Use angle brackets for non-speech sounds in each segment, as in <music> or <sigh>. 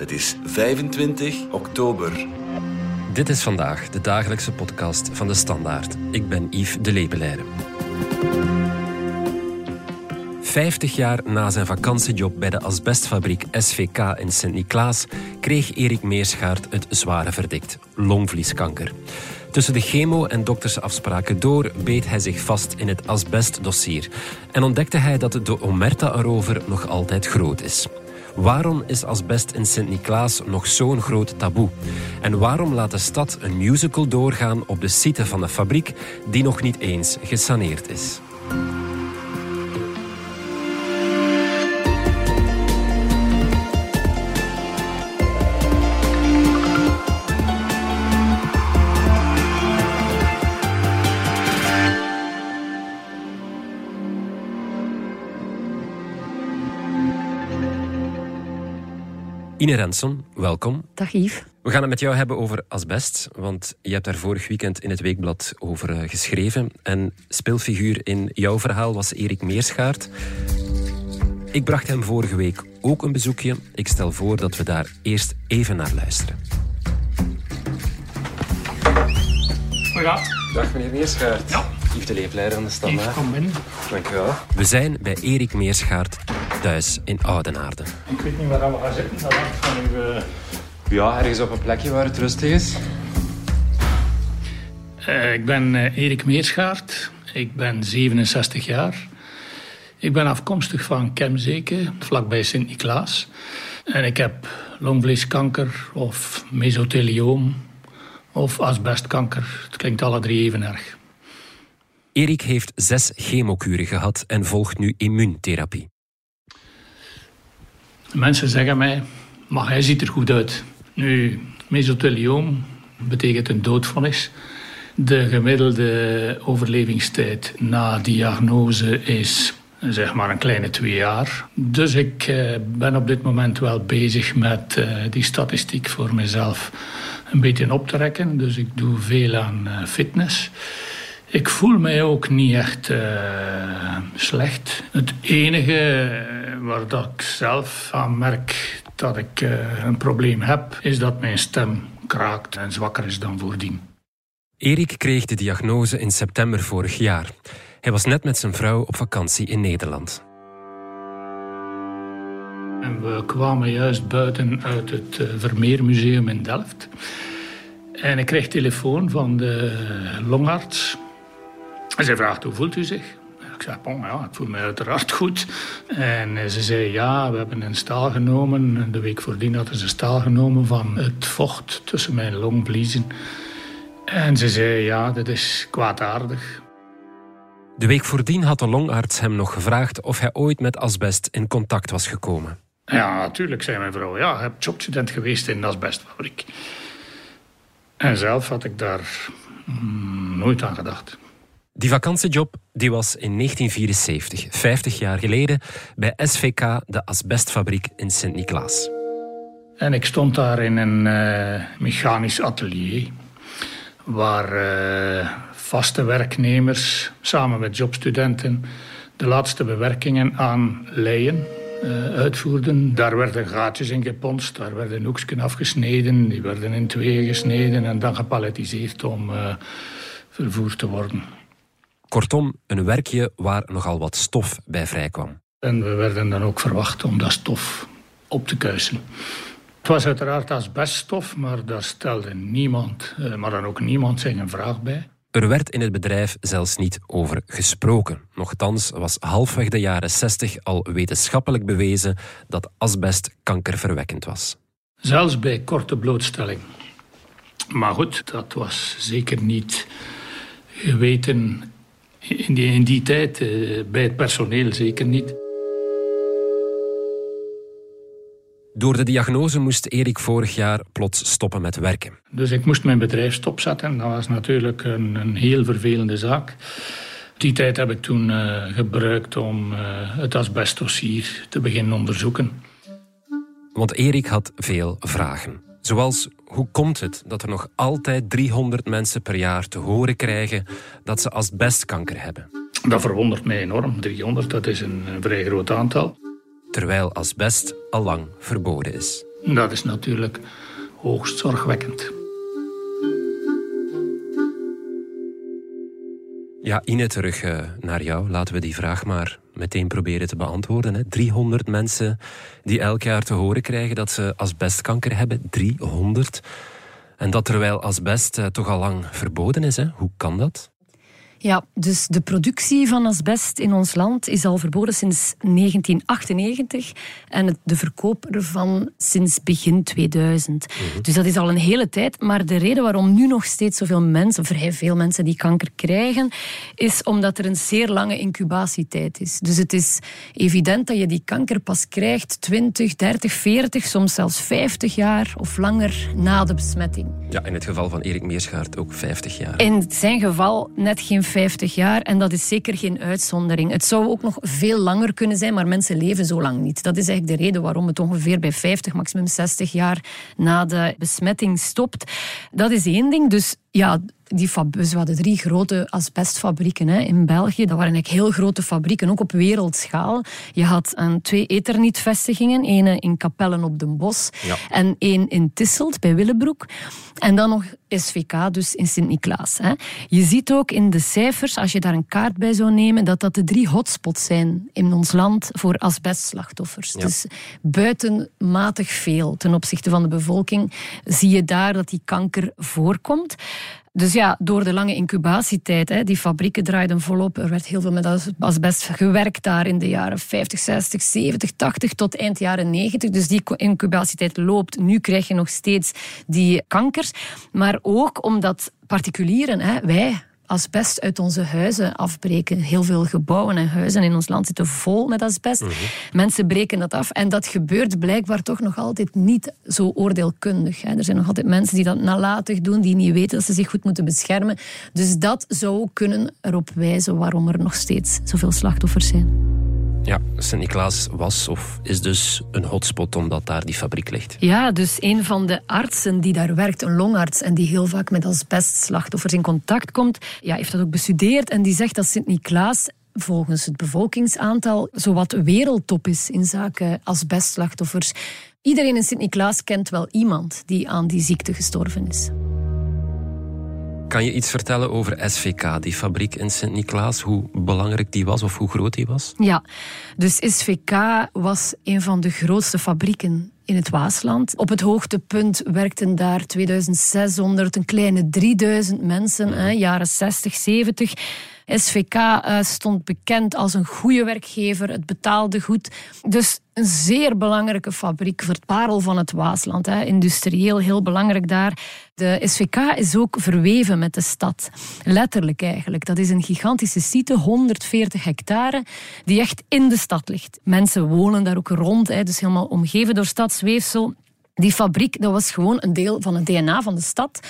Het is 25 oktober. Dit is vandaag de dagelijkse podcast van de Standaard. Ik ben Yves de Lepeleire. Vijftig jaar na zijn vakantiejob bij de asbestfabriek SVK in Sint-Niklaas kreeg Erik Meerschaert het zware verdict: longvlieskanker. Tussen de chemo- en doktersafspraken door beet hij zich vast in het asbestdossier en ontdekte hij dat de omerta erover nog altijd groot is. Waarom is asbest in Sint-Niklaas nog zo'n groot taboe? En waarom laat de stad een musical doorgaan op de site van de fabriek die nog niet eens gesaneerd is? Ine Renson, welkom. Dag Yves. We gaan het met jou hebben over asbest, want je hebt daar vorig weekend in het Weekblad over eh, geschreven. En speelfiguur in jouw verhaal was Erik Meerschaert. Ik bracht hem vorige week ook een bezoekje. Ik stel voor dat we daar eerst even naar luisteren. Ja, Dag meneer Meerschaert. Ja. De Leefleider aan de standaard. kom binnen. Dank u wel. We zijn bij Erik Meerschaert thuis in Oudenaarde. Ik weet niet waar we gaan zitten. Dat hangt van uw... eh, Ja, ergens op een plekje waar het rustig is. Eh, ik ben eh, Erik Meerschaert. Ik ben 67 jaar. Ik ben afkomstig van Kemzeke, vlakbij Sint-Niklaas. En ik heb longvleeskanker of mesothelioom of asbestkanker. Het klinkt alle drie even erg. Erik heeft zes chemokuren gehad en volgt nu immuuntherapie. Mensen zeggen mij, maar hij ziet er goed uit. Nu, mesothelioom betekent een doodvonnis. De gemiddelde overlevingstijd na diagnose is zeg maar een kleine twee jaar. Dus ik eh, ben op dit moment wel bezig met eh, die statistiek voor mezelf een beetje op te rekken. Dus ik doe veel aan eh, fitness. Ik voel mij ook niet echt eh, slecht. Het enige eh, waar dat ik zelf aan merk dat ik eh, een probleem heb, is dat mijn stem kraakt en zwakker is dan voordien. Erik kreeg de diagnose in september vorig jaar. Hij was net met zijn vrouw op vakantie in Nederland. En we kwamen juist buiten uit het Vermeermuseum in Delft. En ik kreeg telefoon van de longarts. En zij vraagt, hoe voelt u zich? Ik zei, bon, ja, ik voel me uiteraard goed. En eh, ze zei, ja, we hebben een staal genomen. De week voordien hadden ze staal genomen van het vocht tussen mijn longvliezen. En ze zei, ja, dat is kwaadaardig. De week voordien had de longarts hem nog gevraagd of hij ooit met asbest in contact was gekomen. Ja, natuurlijk, zei mijn vrouw. Ja, ik heb jobstudent geweest in de asbestfabriek. En zelf had ik daar mm, nooit aan gedacht. Die vakantiejob die was in 1974, 50 jaar geleden, bij SVK, de asbestfabriek in Sint-Niklaas. En ik stond daar in een eh, mechanisch atelier... waar eh, vaste werknemers samen met jobstudenten... de laatste bewerkingen aan leien eh, uitvoerden. Daar werden gaatjes in geponst, daar werden hoekjes afgesneden... die werden in tweeën gesneden en dan gepalletiseerd om vervoerd te worden. Kortom, een werkje waar nogal wat stof bij vrijkwam. En we werden dan ook verwacht om dat stof op te kuisen. Het was uiteraard asbeststof, maar daar stelde niemand, eh, maar dan ook niemand zich een vraag bij. Er werd in het bedrijf zelfs niet over gesproken. Nochtans was halfweg de jaren 60 al wetenschappelijk bewezen dat asbest kankerverwekkend was. Zelfs bij korte blootstelling. Maar goed, dat was zeker niet geweten in die, in die tijd, eh, bij het personeel zeker niet. Door de diagnose moest Erik vorig jaar plots stoppen met werken. Dus ik moest mijn bedrijf stopzetten. Dat was natuurlijk een, een heel vervelende zaak. Die tijd heb ik toen eh, gebruikt om eh, het asbestdossier te beginnen onderzoeken. Want Erik had veel vragen. Zoals, hoe komt het dat er nog altijd 300 mensen per jaar te horen krijgen dat ze asbestkanker hebben? Dat verwondert mij enorm. 300, dat is een, vrij groot aantal. Terwijl asbest al lang verboden is. Dat is natuurlijk hoogst zorgwekkend. Ja, Ine, terug uh, naar jou. Laten we die vraag maar meteen proberen te beantwoorden. Hè. 300 mensen die elk jaar te horen krijgen dat ze asbestkanker hebben. 300. En dat terwijl asbest uh, toch al lang verboden is. Hè. Hoe kan dat? Ja, dus de productie van asbest in ons land is al verboden sinds 1998 en de verkoop ervan sinds begin 2000. Mhm. Dus dat is al een hele tijd. Maar de reden waarom nu nog steeds zoveel mensen, vrij veel mensen die kanker krijgen, is omdat er een zeer lange incubatietijd is. Dus het is evident dat je die kanker pas krijgt 20, 30, 40, soms zelfs 50 jaar of langer na de besmetting. Ja, in het geval van Erik Meerschaert ook 50 jaar. In zijn geval net geen 50 jaar. En dat is zeker geen uitzondering. Het zou ook nog veel langer kunnen zijn, maar mensen leven zo lang niet. Dat is eigenlijk de reden waarom het ongeveer bij 50, maximum 60 jaar na de besmetting stopt. Dat is één ding. Dus ja, die we hadden drie grote asbestfabrieken hè, in België. Dat waren eigenlijk heel grote fabrieken, ook op wereldschaal. Je had een, twee Ethernet-vestigingen. Ene in Capellen op den Bos en één in Tisselt bij Willebroek. En dan nog SVK, dus in Sint-Niklaas. Je ziet ook in de cijfers, als je daar een kaart bij zou nemen, dat dat de drie hotspots zijn in ons land voor asbestslachtoffers. Dus buitenmatig veel ten opzichte van de bevolking zie je daar dat die kanker voorkomt. Dus ja, door de lange incubatietijd, hè, die fabrieken draaiden volop. Er werd heel veel met asbest gewerkt daar in de jaren 50, 60, 70, 80 tot eind jaren 90. Dus die incubatietijd loopt. Nu krijg je nog steeds die kankers. Maar ook omdat particulieren, hè, wij asbest uit onze huizen afbreken. Heel veel gebouwen en huizen in ons land zitten vol met asbest. Mhm. Mensen breken dat af. En dat gebeurt blijkbaar toch nog altijd niet zo oordeelkundig. Er zijn nog altijd mensen die dat nalatig doen, die niet weten dat ze zich goed moeten beschermen. Dus dat zou kunnen erop wijzen waarom er nog steeds zoveel slachtoffers zijn. Ja, Sint-Niklaas was of is dus een hotspot omdat daar die fabriek ligt. Ja, dus een van de artsen die daar werkt, een longarts en die heel vaak met asbestslachtoffers in contact komt, ja, heeft dat ook bestudeerd en die zegt dat Sint-Niklaas volgens het bevolkingsaantal zowat wereldtop is in zaken asbestslachtoffers. Iedereen in Sint-Niklaas kent wel iemand die aan die ziekte gestorven is. Kan je iets vertellen over SVK, die fabriek in Sint-Niklaas? Hoe belangrijk die was of hoe groot die was? Ja, dus SVK was een van de grootste fabrieken in het Waasland. Op het hoogtepunt werkten daar 2600, een kleine 3000 mensen, hè, jaren 60, 70. SVK uh, stond bekend als een goede werkgever. Het betaalde goed. Dus een zeer belangrijke fabriek voor het parel van het Waasland. Hè. Industrieel heel belangrijk daar. De SVK is ook verweven met de stad. Letterlijk eigenlijk. Dat is een gigantische site, 140 hectare, die echt in de stad ligt. Mensen wonen daar ook rond, hè, dus helemaal omgeven door Die fabriek dat was gewoon een deel van het DNA van de stad.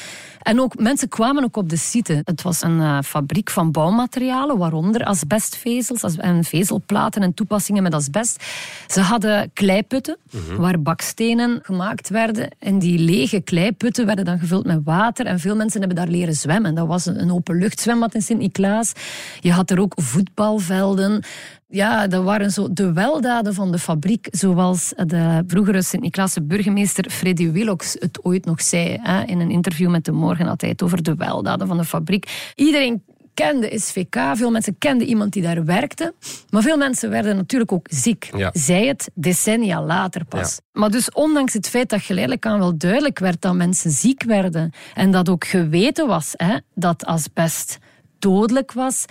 En ook mensen kwamen ook op de site. Het was een uh, fabriek van bouwmaterialen, waaronder asbestvezels en vezelplaten en toepassingen met asbest. Ze hadden kleiputten mhm. waar bakstenen gemaakt werden. En die lege kleiputten werden dan gevuld met water. En veel mensen hebben daar leren zwemmen. Dat was een openluchtzwembad in Sint-Niklaas. Je had er ook voetbalvelden ja, dat waren zo de weldaden van de fabriek, zoals de vroegere Sint-Niklaanse burgemeester Freddy Willox het ooit nog zei. Hè, in een interview met De Morgen had hij het over de weldaden van de fabriek. Iedereen kende SVK, veel mensen kenden iemand die daar werkte, maar veel mensen werden natuurlijk ook ziek. Zij het decennia later pas. Maar dus ondanks het feit dat geleidelijk aan wel duidelijk werd dat mensen ziek werden en dat ook geweten was hè, dat asbest dodelijk was,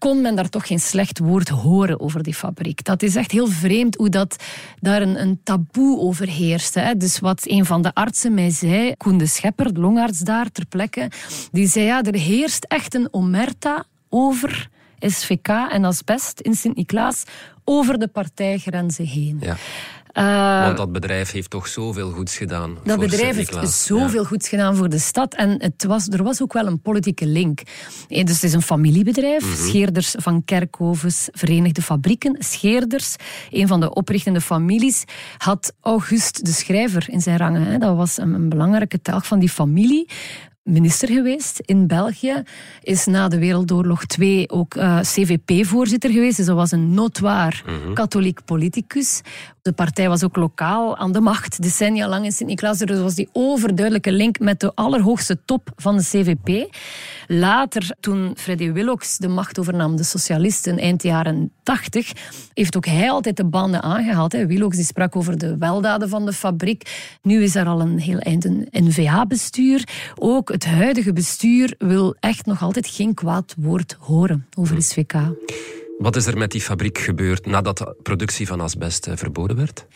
kon men daar toch geen slecht woord horen over die fabriek. Dat is echt heel vreemd hoe dat daar een, een taboe over heerste. Hè. Dus wat een van de artsen mij zei, Koen de Schepper, de longarts daar ter plekke, die zei ja, er heerst echt een omerta over SVK en asbest in Sint-Niklaas over de partijgrenzen heen. Ja. Uh, Want dat bedrijf heeft toch zoveel goeds gedaan. Dat bedrijf heeft zoveel goeds gedaan voor de stad. En het was, er was ook wel een politieke link. Eh, dus het is een familiebedrijf. Mhm. Scheerders van Kerkhovens, Verenigde Fabrieken. Scheerders, een van de oprichtende families, had August de Schrijver in zijn rangen. Dat was een, een belangrijke telg van die familie. Minister geweest in België. Is na de Wereldoorlog 2 ook uh, eh, CVP-voorzitter geweest. Dus dat was een notoir mhm. katholiek politicus. De partij was ook lokaal aan de macht, decennia lang in Sint-Niklaas. Dus er was die overduidelijke link met de allerhoogste top van de CVP. Later, toen Freddy Willox de macht overnam, de socialisten, eind jaren 80, heeft ook hij altijd de banden aangehaald. Willox die sprak over de weldaden van de fabriek. Nu is er al een heel eind een N-VA-bestuur. Ook het huidige bestuur wil echt nog altijd geen kwaad woord horen over SVK. Wat is er met die fabriek gebeurd nadat de productie van asbest eh, verboden werd?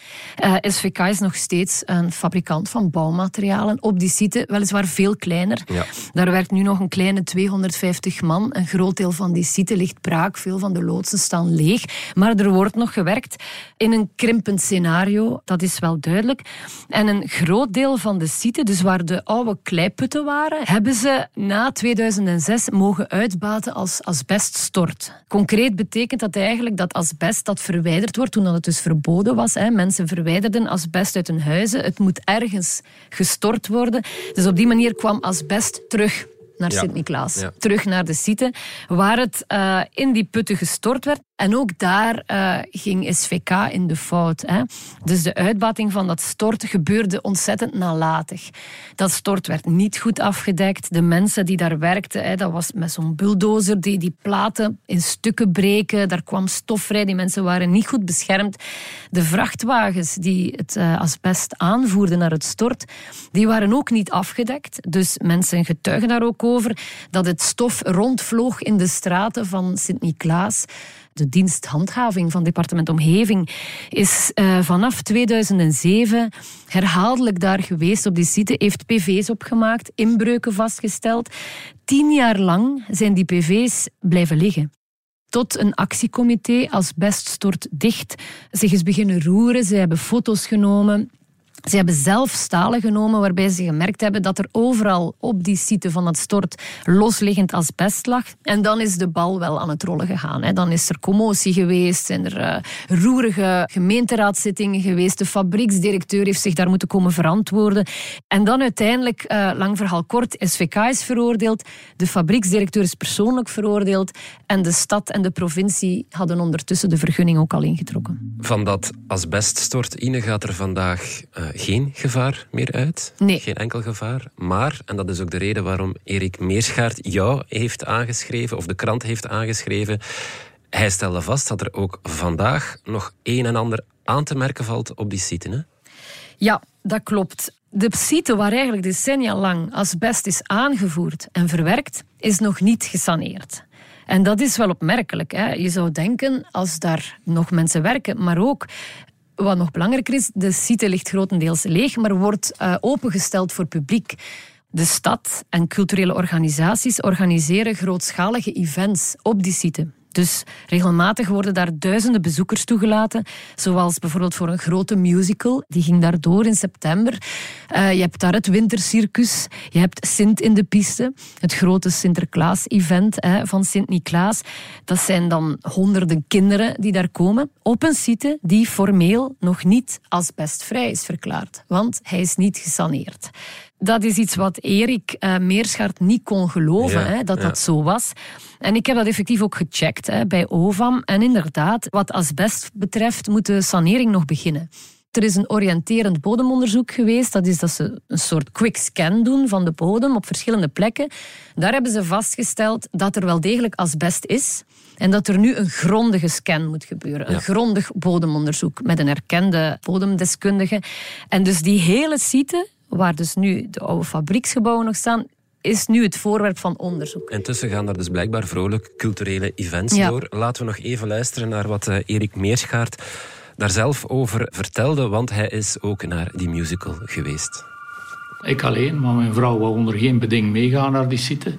Uh, eh, SVK is nog steeds een fabrikant van bouwmaterialen op die site, weliswaar veel kleiner. Ja. Daar werkt nu nog een kleine 250 man. Een groot deel van die site ligt braak, veel van de loodsen staan leeg. Maar er wordt nog gewerkt in een krimpend scenario, dat is wel duidelijk. En een groot deel van de site, dus waar de oude kleiputten waren, hebben ze na 2006 mogen uitbaten als asbeststort. Concreet betekent betekent dat eigenlijk dat asbest dat verwijderd wordt, toen dat het dus verboden was. Hè, mensen verwijderden asbest uit hun huizen. Het moet ergens gestort worden. Dus op die manier kwam asbest terug naar Sint-Niklaas. Terug naar de site, waar het uh, in die putten gestort werd. En ook daar uh, ging SVK in de fout. Hè. Dus de uitbating van dat stort gebeurde ontzettend nalatig. Dat stort werd niet goed afgedekt. De mensen die daar werkten, hè, dat was met zo'n bulldozer die die platen in stukken breken. Daar kwam stof vrij. Die mensen waren niet goed beschermd. De vrachtwagens die het uh, asbest aanvoerden naar het stort, die waren ook niet afgedekt. Dus mensen getuigen daar ook over dat het stof rondvloog in de straten van Sint-Niklaas de dienst handhaving van het departement Omgeving is uh, vanaf 2007 herhaaldelijk daar geweest op die site, heeft PV's opgemaakt, inbreuken vastgesteld. Tien jaar lang zijn die PV's blijven liggen tot een actiecomité als best stort dicht zich is beginnen roeren. Ze hebben foto's genomen. Ze hebben zelf stalen genomen waarbij ze gemerkt hebben dat er overal op die site van het stort losliggend asbest lag. En dan is de bal wel aan het rollen gegaan. Dan is er commotie geweest, zijn er uh, roerige gemeenteraadzittingen geweest. De fabrieksdirecteur heeft zich daar moeten komen verantwoorden. En dan uiteindelijk, uh, lang verhaal kort, SVK is veroordeeld. De fabrieksdirecteur is persoonlijk veroordeeld. En de stad en de provincie hadden ondertussen de vergunning ook al ingetrokken. Van dat asbeststort, Ine, gaat er vandaag... Uh, geen gevaar meer uit. Nee. Geen enkel gevaar. Maar, en dat is ook de reden waarom Erik Meerschaert jou heeft aangeschreven, of de krant heeft aangeschreven, hij stelde vast dat er ook vandaag nog een en ander aan te merken valt op die site. Hè? Ja, dat klopt. De site waar eigenlijk decennia lang asbest is aangevoerd en verwerkt, is nog niet gesaneerd. En dat is wel opmerkelijk. Hè? Je zou denken, als daar nog mensen werken, maar ook wat nog belangrijker is, de site ligt grotendeels leeg, maar wordt uh, opengesteld voor publiek. De stad en culturele organisaties organiseren grootschalige events op die site. Dus regelmatig worden daar duizenden bezoekers toegelaten. Zoals bijvoorbeeld voor een grote musical. Die ging daar door in september. Uh, je hebt daar het Wintercircus. Je hebt Sint in de Piste. Het grote Sinterklaas-event van Sint-Niklaas. Dat zijn dan honderden kinderen die daar komen. Op een site die formeel nog niet asbestvrij is verklaard. Want hij is niet gesaneerd dat is iets wat Erik uh, Meerschart niet kon geloven, hè, dat dat zo was. En ik heb dat effectief ook gecheckt hè, bij OVAM. En inderdaad, wat asbest betreft, moet de sanering nog beginnen. Er is een oriënterend bodemonderzoek geweest. Dat is dat ze een soort quick scan doen van de bodem op verschillende plekken. Daar hebben ze vastgesteld dat er wel degelijk asbest is. En dat er nu een grondige scan moet gebeuren. Een grondig bodemonderzoek met een erkende bodemdeskundige. En dus die hele site waar dus nu de oude fabrieksgebouwen nog staan, is nu het voorwerp van onderzoek. Intussen gaan er dus blijkbaar vrolijk culturele events door. Laten we nog even luisteren naar wat uh, Erik Meerschaert daar zelf over vertelde, want hij is ook naar die musical geweest. Ik alleen, maar mijn vrouw wou onder geen beding meegaan naar die site.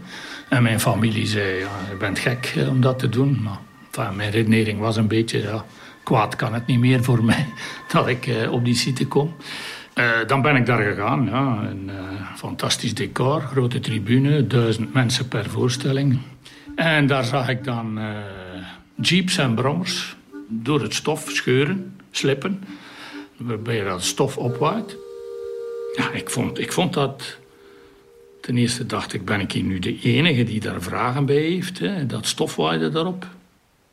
En mijn familie zei, ja, je bent gek eh, om dat te doen. Maar enfin, mijn redenering was een beetje, ja, kwaad kan het niet meer voor mij <laughs> dat ik uh, op die site kom. Uh, dan ben ik daar gegaan. Ja. Een uh, fantastisch decor, grote tribune, duizend mensen per voorstelling. En daar zag ik dan uh, jeeps en brommers door het stof scheuren, slippen. Waarbij dat stof opwaait. Ja, ik vond, ik vond dat, Ten eerste dacht ik, ben ik hier nu de enige die daar vragen bij heeft? Hè? Dat stof waaide daarop.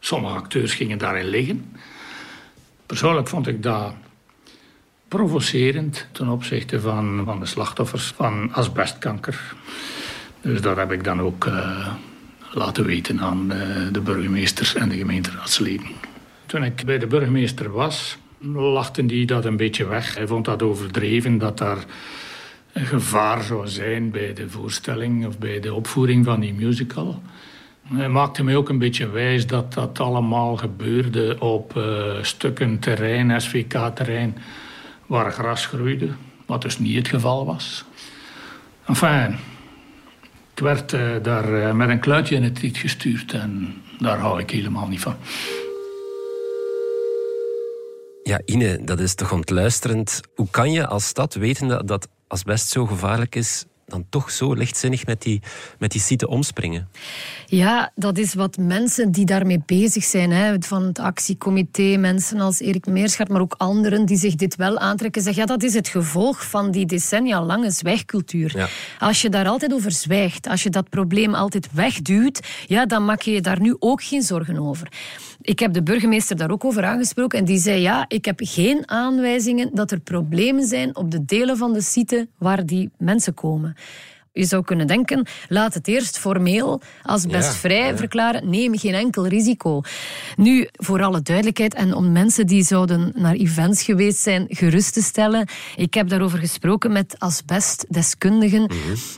Sommige acteurs gingen daarin liggen. Persoonlijk vond ik dat provocerend ten opzichte van, van de slachtoffers van asbestkanker. Dus dat heb ik dan ook uh, laten weten aan uh, de burgemeesters en de gemeenteraadsleden. Toen ik bij de burgemeester was, lachten die dat een beetje weg. Hij vond dat overdreven, dat daar een gevaar zou zijn bij de voorstelling of bij de opvoering van die musical. Hij maakte mij ook een beetje wijs dat dat allemaal gebeurde op uh, stukken terrein, SVK-terrein, waar gras groeide, wat dus niet het geval was. Enfin, ik werd uh, daar uh, met een kluitje in het riet gestuurd en daar hou ik helemaal niet van. Ja, Ine, dat is toch ontluisterend. Hoe kan je als stad weten dat asbest zo gevaarlijk is, dan toch zo lichtzinnig met die, met die site omspringen? Ja, dat is wat mensen die daarmee bezig zijn, hè, van het actiecomité, mensen als Erik Meerschart, maar ook anderen die zich dit wel aantrekken, zeggen ja, dat is het gevolg van die decennia lange zwijgcultuur. Ja. Als je daar altijd over zwijgt, als je dat probleem altijd wegduwt, ja, dan maak je je daar nu ook geen zorgen over. Ik heb de burgemeester daar ook over aangesproken en die zei ja, ik heb geen aanwijzingen dat er problemen zijn op de delen van de site waar die mensen komen. Je zou kunnen denken, laat het eerst formeel als best vrij verklaren. Neem geen enkel risico. Nu, voor alle duidelijkheid en om mensen die zouden naar events geweest zijn gerust te stellen. Ik heb daarover gesproken met asbestdeskundigen. Mm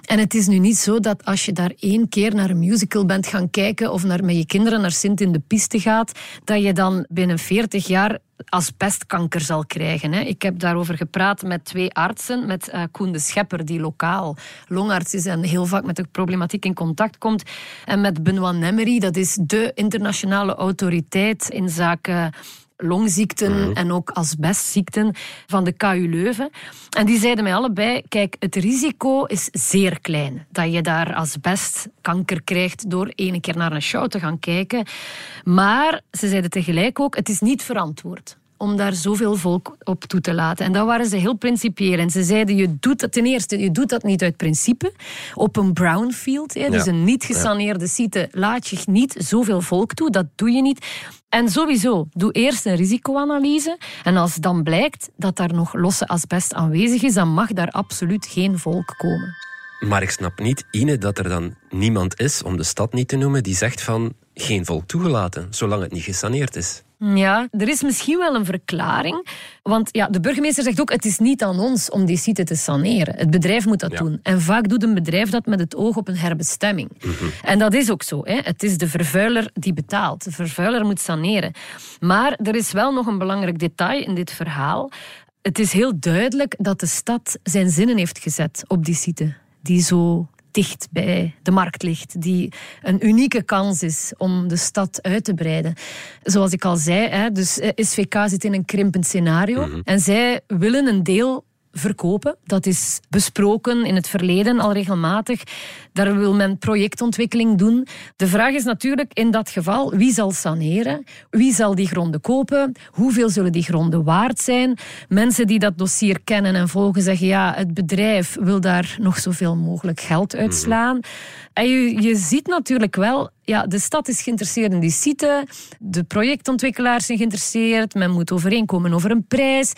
En het is nu niet zo dat als je daar één keer naar een musical bent gaan kijken of naar, met je kinderen naar Sint in de piste gaat, dat je dan binnen 40 jaar asbestkanker zal krijgen. Hè. Ik heb daarover gepraat met twee artsen, met uh, Koen de Schepper, die lokaal longarts is en heel vaak met de problematiek in contact komt, en met Benoit Nemery, dat is de internationale autoriteit in zaken longziekten mhm. en ook asbestziekten van de KU Leuven. En die zeiden mij allebei, kijk, het risico is zeer klein dat je daar asbestkanker krijgt door ene keer naar een show te gaan kijken. Maar ze zeiden tegelijk ook, het is niet verantwoord om daar zoveel volk op toe te laten. En dat waren ze heel principieel. En ze zeiden, je doet dat ten eerste, je doet dat niet uit principe. Op een brownfield, hè, dus een niet gesaneerde site, laat je niet zoveel volk toe. Dat doe je niet. En sowieso, doe eerst een risicoanalyse. En als dan blijkt dat daar nog losse asbest aanwezig is, dan mag daar absoluut geen volk komen. Maar ik snap niet, Ine, dat er dan niemand is, om de stad niet te noemen, die zegt van geen volk toegelaten, zolang het niet gesaneerd is. Ja, er is misschien wel een verklaring. Want ja, de burgemeester zegt ook, het is niet aan ons om die site te saneren. Het bedrijf moet dat doen. En vaak doet een bedrijf dat met het oog op een herbestemming. Mhm. En dat is ook zo. Hè. Het is de vervuiler die betaalt. De vervuiler moet saneren. Maar er is wel nog een belangrijk detail in dit verhaal. Het is heel duidelijk dat de stad zijn zinnen heeft gezet op die site. Die zo dicht bij de markt ligt, die een unieke kans is om de stad uit te breiden. Zoals ik al zei, dus eh, SVK zit in een krimpend scenario mhm. en zij willen een deel verkopen. Dat is besproken in het verleden al regelmatig. Daar wil men projectontwikkeling doen. De vraag is natuurlijk in dat geval wie zal saneren? Wie zal die gronden kopen? Hoeveel zullen die gronden waard zijn? Mensen die dat dossier kennen en volgen zeggen ja, het bedrijf wil daar nog zoveel mogelijk geld uitslaan. En je, je ziet natuurlijk wel, ja, de stad is geïnteresseerd in die site, de projectontwikkelaars zijn geïnteresseerd, men moet overeenkomen over een prijs.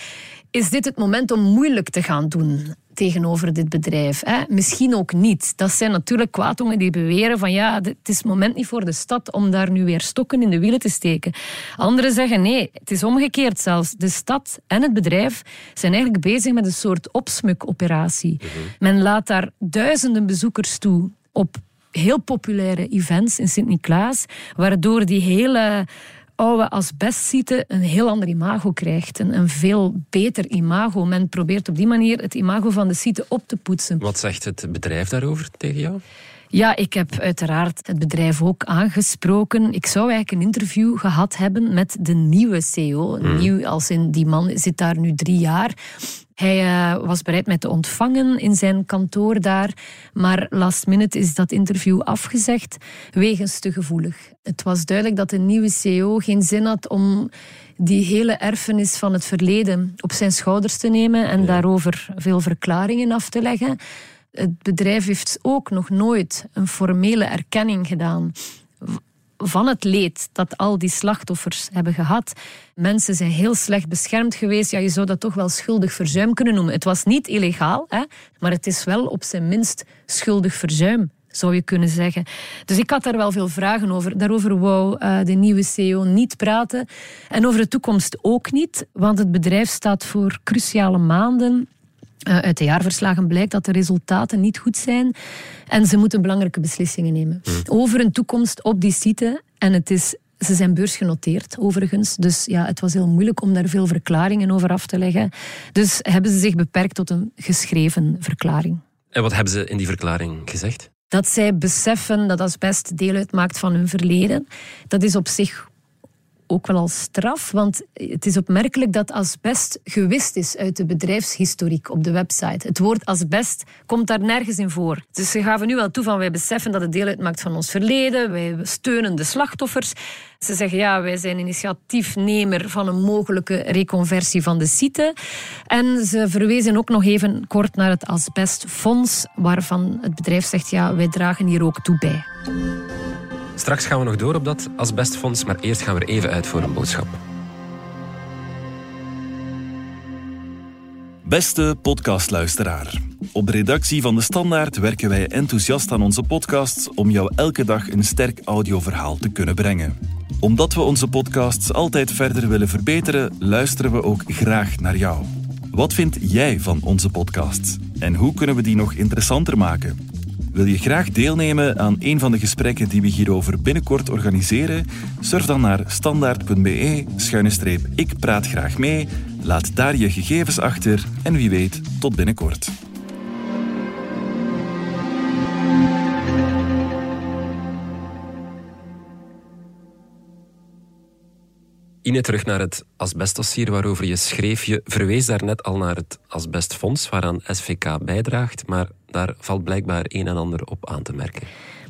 Is dit het moment om moeilijk te gaan doen tegenover dit bedrijf? Hè? Misschien ook niet. Dat zijn natuurlijk kwaadongen die beweren van ja, het is het moment niet voor de stad om daar nu weer stokken in de wielen te steken. Anderen zeggen nee, het is omgekeerd zelfs. De stad en het bedrijf zijn eigenlijk bezig met een soort opsmukoperatie. Mhm. Men laat daar duizenden bezoekers toe op heel populaire events in Sint-Niklaas, waardoor die hele oude asbestsite een heel ander imago krijgt. Een, een veel beter imago. Men probeert op die manier het imago van de site op te poetsen. Wat zegt het bedrijf daarover tegen jou? Ja, ik heb uiteraard het bedrijf ook aangesproken. Ik zou eigenlijk een interview gehad hebben met de nieuwe CEO. Hmm. Nieuw als in die man zit daar nu drie jaar. Hij uh, was bereid mij te ontvangen in zijn kantoor daar, maar last minute is dat interview afgezegd wegens te gevoelig. Het was duidelijk dat de nieuwe CEO geen zin had om die hele erfenis van het verleden op zijn schouders te nemen en daarover veel verklaringen af te leggen. Het bedrijf heeft ook nog nooit een formele erkenning gedaan van het leed dat al die slachtoffers hebben gehad. Mensen zijn heel slecht beschermd geweest. Ja, je zou dat toch wel schuldig verzuim kunnen noemen. Het was niet illegaal, hè, maar het is wel op zijn minst schuldig verzuim zou je kunnen zeggen. Dus ik had daar wel veel vragen over. Daarover wou uh, de nieuwe CEO niet praten. En over de toekomst ook niet, want het bedrijf staat voor cruciale maanden. Uh, uit de jaarverslagen blijkt dat de resultaten niet goed zijn en ze moeten belangrijke beslissingen nemen hmm. over een toekomst op die site. En het is ze zijn beursgenoteerd, overigens. Dus ja, het was heel moeilijk om daar veel verklaringen over af te leggen. Dus hebben ze zich beperkt tot een geschreven verklaring. En wat hebben ze in die verklaring gezegd? dat zij beseffen dat asbest deel uitmaakt van hun verleden. Dat is op zich ook wel als straf, want het is opmerkelijk dat asbest gewist is uit de bedrijfshistoriek op de website. Het woord asbest komt daar nergens in voor. Dus ze gaven nu wel toe van wij beseffen dat het deel uitmaakt van ons verleden, wij steunen de slachtoffers. Ze zeggen ja, wij zijn initiatiefnemer van een mogelijke reconversie van de site. En ze verwezen ook nog even kort naar het asbestfonds, waarvan het bedrijf zegt ja, wij dragen hier ook toe bij. Straks gaan we nog door op dat asbestfonds, maar eerst gaan we er even uit voor een boodschap. Beste podcastluisteraar. Op de redactie van De Standaard werken wij enthousiast aan onze podcasts om jou elke dag een sterk audioverhaal te kunnen brengen. Omdat we onze podcasts altijd verder willen verbeteren, luisteren we ook graag naar jou. Wat vind jij van onze podcasts? En hoe kunnen we die nog interessanter maken? Wil je graag deelnemen aan een van de gesprekken die we hierover binnenkort organiseren? Surf dan naar standaard.be-ik praat graag mee, laat daar je gegevens achter en wie weet, tot binnenkort. Ine, terug naar het asbestdossier waarover je schreef. Je verwees daarnet al naar het asbestfonds waaraan SVK bijdraagt, maar daar valt blijkbaar een en ander op aan te merken.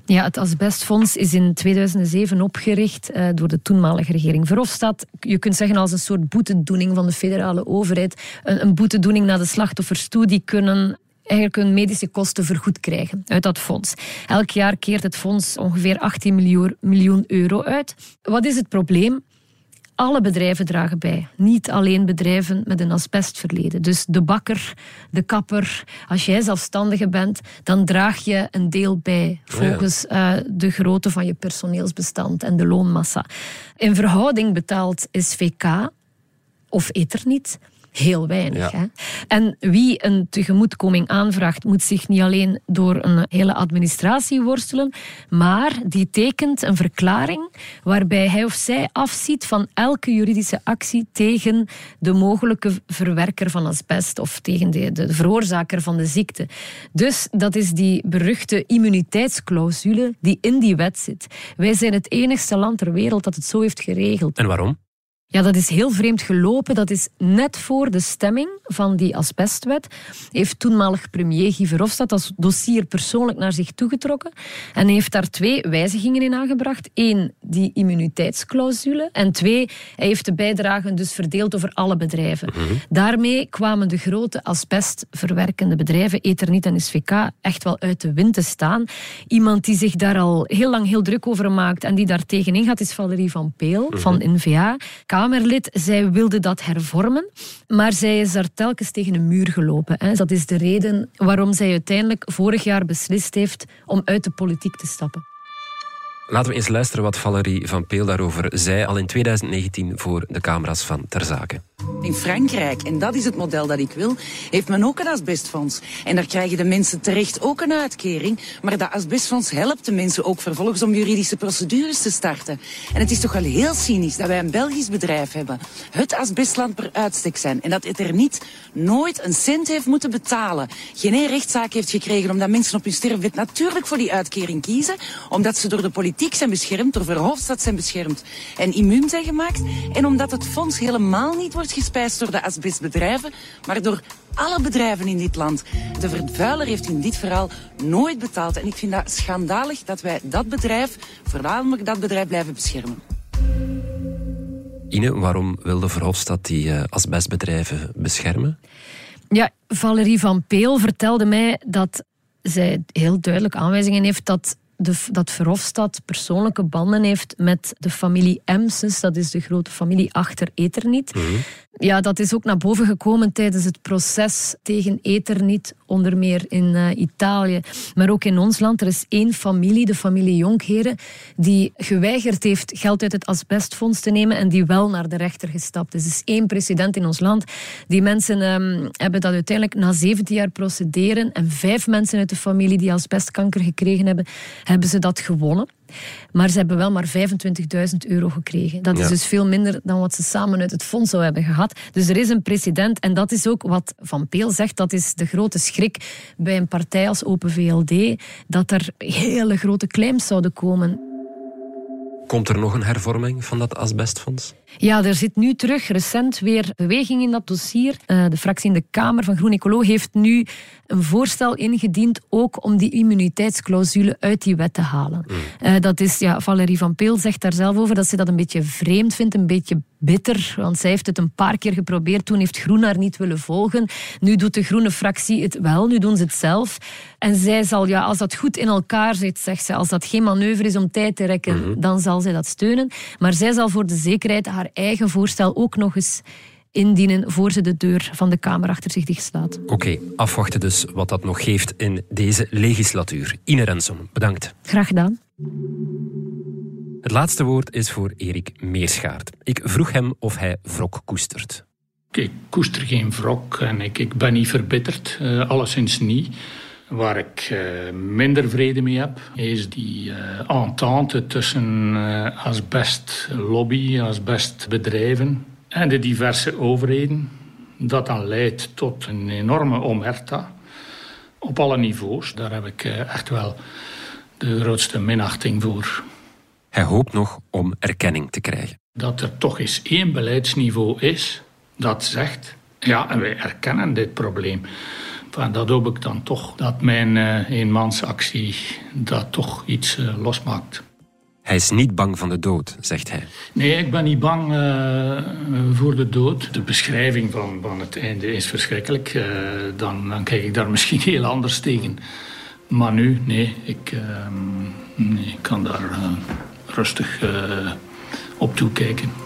Ja, het Asbestfonds is in 2007 opgericht uh, door de toenmalige regering Verhofstadt. Je kunt zeggen als een soort boetedoening van de federale overheid. Een, een boetedoening naar de slachtoffers toe. Die kunnen eigenlijk hun medische kosten vergoed krijgen uit dat fonds. Elk jaar keert het fonds ongeveer 18 miljoen, miljoen euro uit. Wat is het probleem? Alle bedrijven dragen bij. Niet alleen bedrijven met een asbestverleden. Dus de bakker, de kapper. Als jij zelfstandige bent, dan draag je een deel bij volgens uh, de grootte van je personeelsbestand en de loonmassa. In verhouding betaalt SVK of Ethernet heel weinig. Hè? En wie een tegemoetkoming aanvraagt, moet zich niet alleen door een hele administratie worstelen, maar die tekent een verklaring waarbij hij of zij afziet van elke juridische actie tegen de mogelijke verwerker van asbest of tegen de, de veroorzaker van de ziekte. Dus dat is die beruchte immuniteitsclausule die in die wet zit. Wij zijn het enigste land ter wereld dat het zo heeft geregeld. En waarom? Ja, dat is heel vreemd gelopen. Dat is net voor de stemming van die asbestwet. Heeft toenmalig premier Guy Verhofstadt dat dossier persoonlijk naar zich toegetrokken. En heeft daar twee wijzigingen in aangebracht. Eén, die immuniteitsclausule. En twee, hij heeft de bijdragen dus verdeeld over alle bedrijven. Mhm. Daarmee kwamen de grote asbestverwerkende bedrijven, Eternit en SVK, echt wel uit de wind te staan. Iemand die zich daar al heel lang heel druk over maakt en die daar tegenin gaat, is Valerie van Peel mm van NVA. Kamerlid. Zij wilde dat hervormen, maar zij is daar telkens tegen een muur gelopen. Dat is de reden waarom zij uiteindelijk vorig jaar beslist heeft om uit de politiek te stappen. Laten we eens luisteren wat Valerie van Peel daarover zei al in 2019 voor de camera's van Ter Zaken. In Frankrijk, en dat is het model dat ik wil, heeft men ook een asbestfonds. En daar krijgen de mensen terecht ook een uitkering. Maar dat asbestfonds helpt de mensen ook vervolgens om juridische procedures te starten. En het is toch wel heel cynisch dat wij een Belgisch bedrijf hebben. Het asbestland per uitstek zijn. En dat het er niet nooit een cent heeft moeten betalen. Geen rechtszaak heeft gekregen omdat mensen op hun sterfbed natuurlijk voor die uitkering kiezen. Omdat ze door de politiek zijn beschermd, door Verhofstadt zijn beschermd en immuun zijn gemaakt. En omdat het fonds helemaal niet wordt gespijsd door de asbestbedrijven, maar door alle bedrijven in dit land. De vervuiler heeft in dit verhaal nooit betaald. En ik vind dat schandalig dat wij dat bedrijf, voornamelijk dat bedrijf, blijven beschermen. Ine, waarom wilde Verhofstadt die uh, asbestbedrijven beschermen? Ja, Valerie van Peel vertelde mij dat zij heel duidelijk aanwijzingen heeft dat de, dat Verhofstadt persoonlijke banden heeft met de familie Emsens. Dat is de grote familie achter Ethernet. Mm ja, dat is ook naar boven gekomen tijdens het proces tegen Ethernet, onder meer in uh, Italië, maar ook in ons land. Er is één familie, de familie Jonkheren, die geweigerd heeft geld uit het asbestfonds te nemen en die wel naar de rechter gestapt is. Er is één president in ons land. Die mensen um, hebben dat uiteindelijk na 17 jaar procederen en vijf mensen uit de familie die asbestkanker gekregen hebben, hebben ze dat gewonnen. Maar ze hebben wel maar 25.000 euro gekregen. Dat is dus veel minder dan wat ze samen uit het fonds zou hebben gehad. Dus er is een precedent. En dat is ook wat Van Peel zegt. Dat is de grote schrik bij een partij als Open VLD. Dat er hele grote claims zouden komen. Komt er nog een hervorming van dat asbestfonds? Ja, er zit nu terug recent weer beweging in dat dossier. Uh, de fractie in de Kamer van Groen Ecolo heeft nu een voorstel ingediend ook om die immuniteitsclausule uit die wet te halen. Mm. Uh, dat is, ja, Valerie van Peel zegt daar zelf over dat ze dat een beetje vreemd vindt, een beetje bitter, want zij heeft het een paar keer geprobeerd. Toen heeft Groen haar niet willen volgen. Nu doet de groene fractie het wel, nu doen ze het zelf. En zij zal, ja, als dat goed in elkaar zit, zegt ze, als dat geen manoeuvre is om tijd te rekken, mm-hmm. dan zal zij dat steunen. Maar zij zal voor de zekerheid haar eigen voorstel ook nog eens indienen voor ze de deur van de Kamer achter zich dichtslaat. Oké, afwachten dus wat dat nog geeft in deze legislatuur. Ine Renson, bedankt. Graag gedaan. Het laatste woord is voor Erik Meerschaert. Ik vroeg hem of hij wrok koestert. Ik koester geen wrok en ik, ik ben niet verbitterd, uh, alleszins niet. Waar ik uh, minder vrede mee heb, is die uh, entente tussen uh, asbestlobby, asbestbedrijven en de diverse overheden. Dat dan leidt tot een enorme omerta op alle niveaus. Daar heb ik echt wel de grootste minachting voor. Hij hoopt nog om erkenning te krijgen. Dat er toch eens één beleidsniveau is dat zegt: ja, en wij erkennen dit probleem. Dat hoop ik dan toch, dat mijn uh, eenmansactie dat toch iets uh, losmaakt. Hij is niet bang van de dood, zegt hij. Nee, ik ben niet bang uh, voor de dood. De beschrijving van, van het einde is verschrikkelijk. dan, dan kijk ik daar <laughs> misschien heel anders tegen. Maar nu, nee, ik, nee, ik kan daar rustig op toekijken.